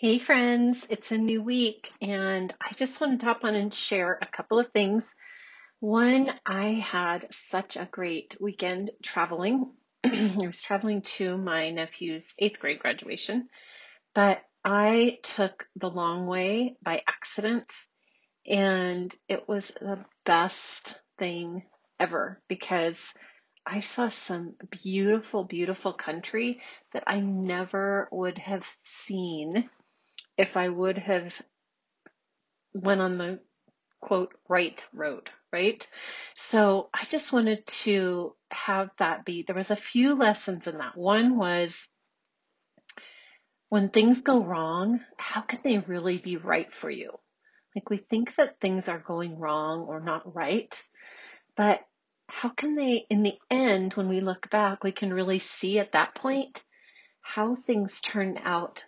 Hey friends, it's a new week and I just want to top on and share a couple of things. One, I had such a great weekend traveling. I was traveling to my nephew's eighth grade graduation, but I took the long way by accident and it was the best thing ever because I saw some beautiful, beautiful country that I never would have seen if I would have went on the quote right road, right? So I just wanted to have that be there was a few lessons in that. One was when things go wrong, how can they really be right for you? Like we think that things are going wrong or not right, but how can they in the end when we look back, we can really see at that point how things turned out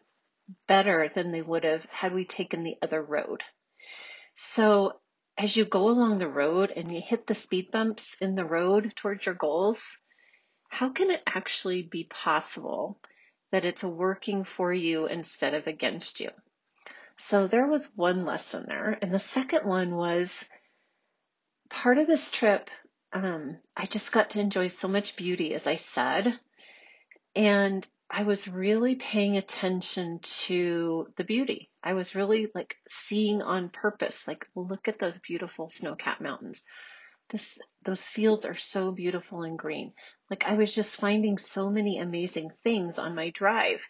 better than they would have had we taken the other road. So as you go along the road and you hit the speed bumps in the road towards your goals, how can it actually be possible that it's working for you instead of against you? So there was one lesson there. And the second one was part of this trip, um, I just got to enjoy so much beauty, as I said. And I was really paying attention to the beauty. I was really like seeing on purpose, like, look at those beautiful snow capped mountains. This, those fields are so beautiful and green. Like, I was just finding so many amazing things on my drive.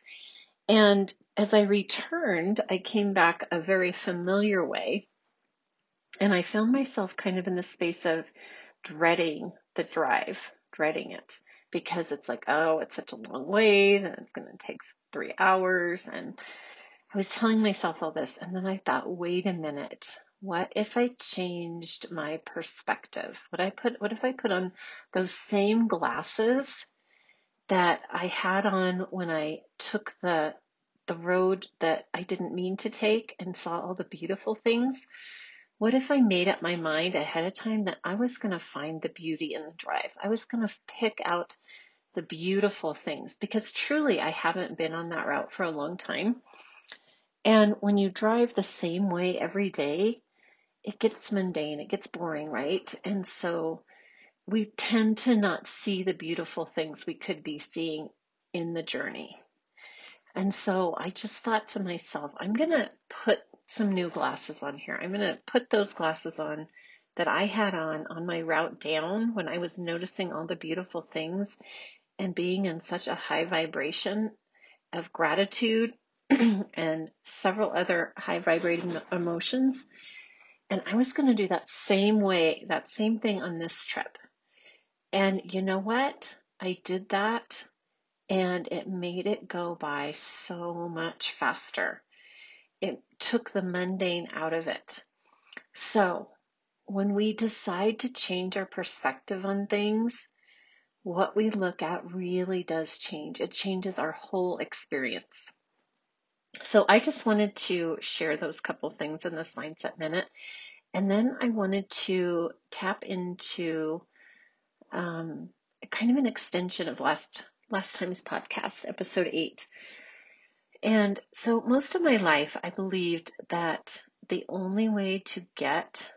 And as I returned, I came back a very familiar way. And I found myself kind of in the space of dreading the drive, dreading it because it's like, oh, it's such a long ways and it's going to take three hours. And I was telling myself all this. And then I thought, wait a minute. What if I changed my perspective? What I put, what if I put on those same glasses that I had on when I took the, the road that I didn't mean to take and saw all the beautiful things? What if I made up my mind ahead of time that I was going to find the beauty in the drive? I was going to pick out the beautiful things because truly I haven't been on that route for a long time. And when you drive the same way every day, it gets mundane, it gets boring, right? And so we tend to not see the beautiful things we could be seeing in the journey. And so I just thought to myself, I'm going to put some new glasses on here. I'm going to put those glasses on that I had on on my route down when I was noticing all the beautiful things and being in such a high vibration of gratitude and several other high vibrating emotions. And I was going to do that same way, that same thing on this trip. And you know what? I did that and it made it go by so much faster. It took the mundane out of it. So, when we decide to change our perspective on things, what we look at really does change. It changes our whole experience. So, I just wanted to share those couple things in this mindset minute. And then I wanted to tap into um, kind of an extension of last last time's podcast, episode eight. And so most of my life, I believed that the only way to get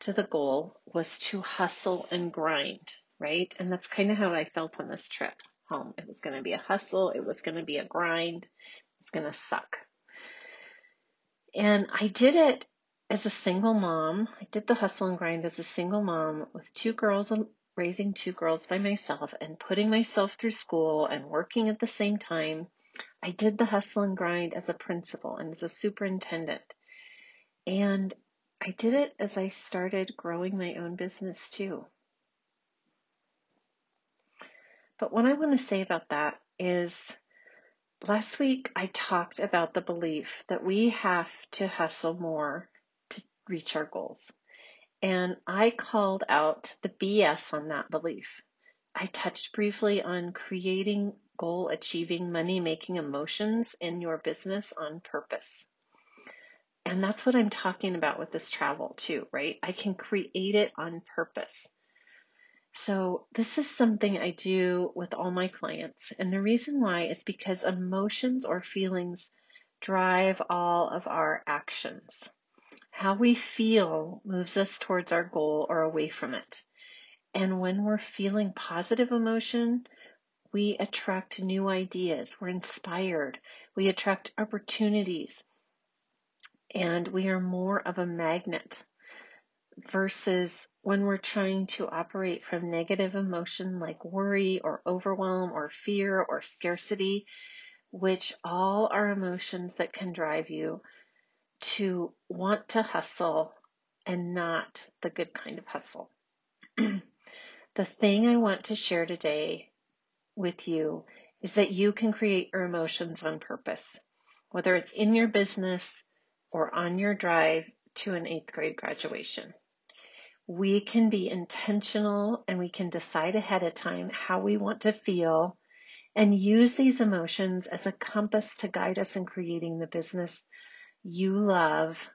to the goal was to hustle and grind, right? And that's kind of how I felt on this trip home. It was going to be a hustle, it was going to be a grind, it's going to suck. And I did it as a single mom. I did the hustle and grind as a single mom with two girls raising two girls by myself and putting myself through school and working at the same time, I did the hustle and grind as a principal and as a superintendent. And I did it as I started growing my own business too. But what I want to say about that is last week I talked about the belief that we have to hustle more to reach our goals. And I called out the BS on that belief. I touched briefly on creating goal achieving money making emotions in your business on purpose. And that's what I'm talking about with this travel too, right? I can create it on purpose. So this is something I do with all my clients. And the reason why is because emotions or feelings drive all of our actions. How we feel moves us towards our goal or away from it. And when we're feeling positive emotion, we attract new ideas. We're inspired. We attract opportunities. And we are more of a magnet versus when we're trying to operate from negative emotion like worry or overwhelm or fear or scarcity, which all are emotions that can drive you to want to hustle and not the good kind of hustle. the thing I want to share today with you is that you can create your emotions on purpose, whether it's in your business or on your drive to an eighth grade graduation. We can be intentional and we can decide ahead of time how we want to feel and use these emotions as a compass to guide us in creating the business you love,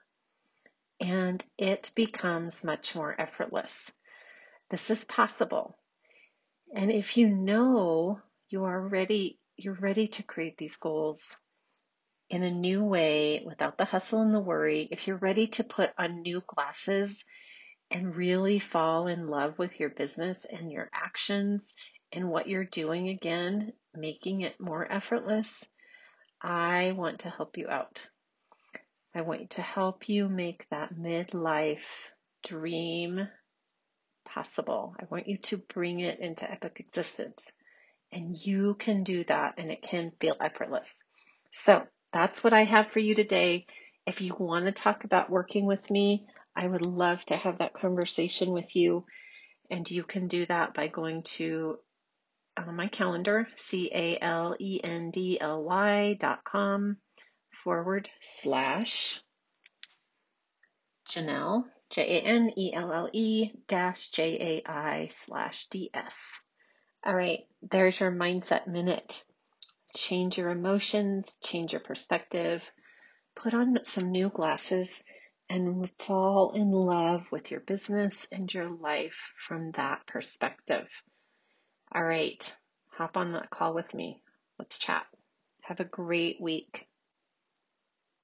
and it becomes much more effortless. This is possible. And if you know you are ready, you're ready to create these goals in a new way without the hustle and the worry, if you're ready to put on new glasses and really fall in love with your business and your actions and what you're doing again, making it more effortless, I want to help you out. I want to help you make that midlife dream possible. I want you to bring it into epic existence. And you can do that and it can feel effortless. So that's what I have for you today. If you want to talk about working with me, I would love to have that conversation with you. And you can do that by going to uh, my calendar, C A L E N D L Y dot com forward slash Janelle, J A N E L L E dash J A I slash D S. All right, there's your mindset minute. Change your emotions, change your perspective, put on some new glasses, and fall in love with your business and your life from that perspective. All right, hop on that call with me. Let's chat. Have a great week.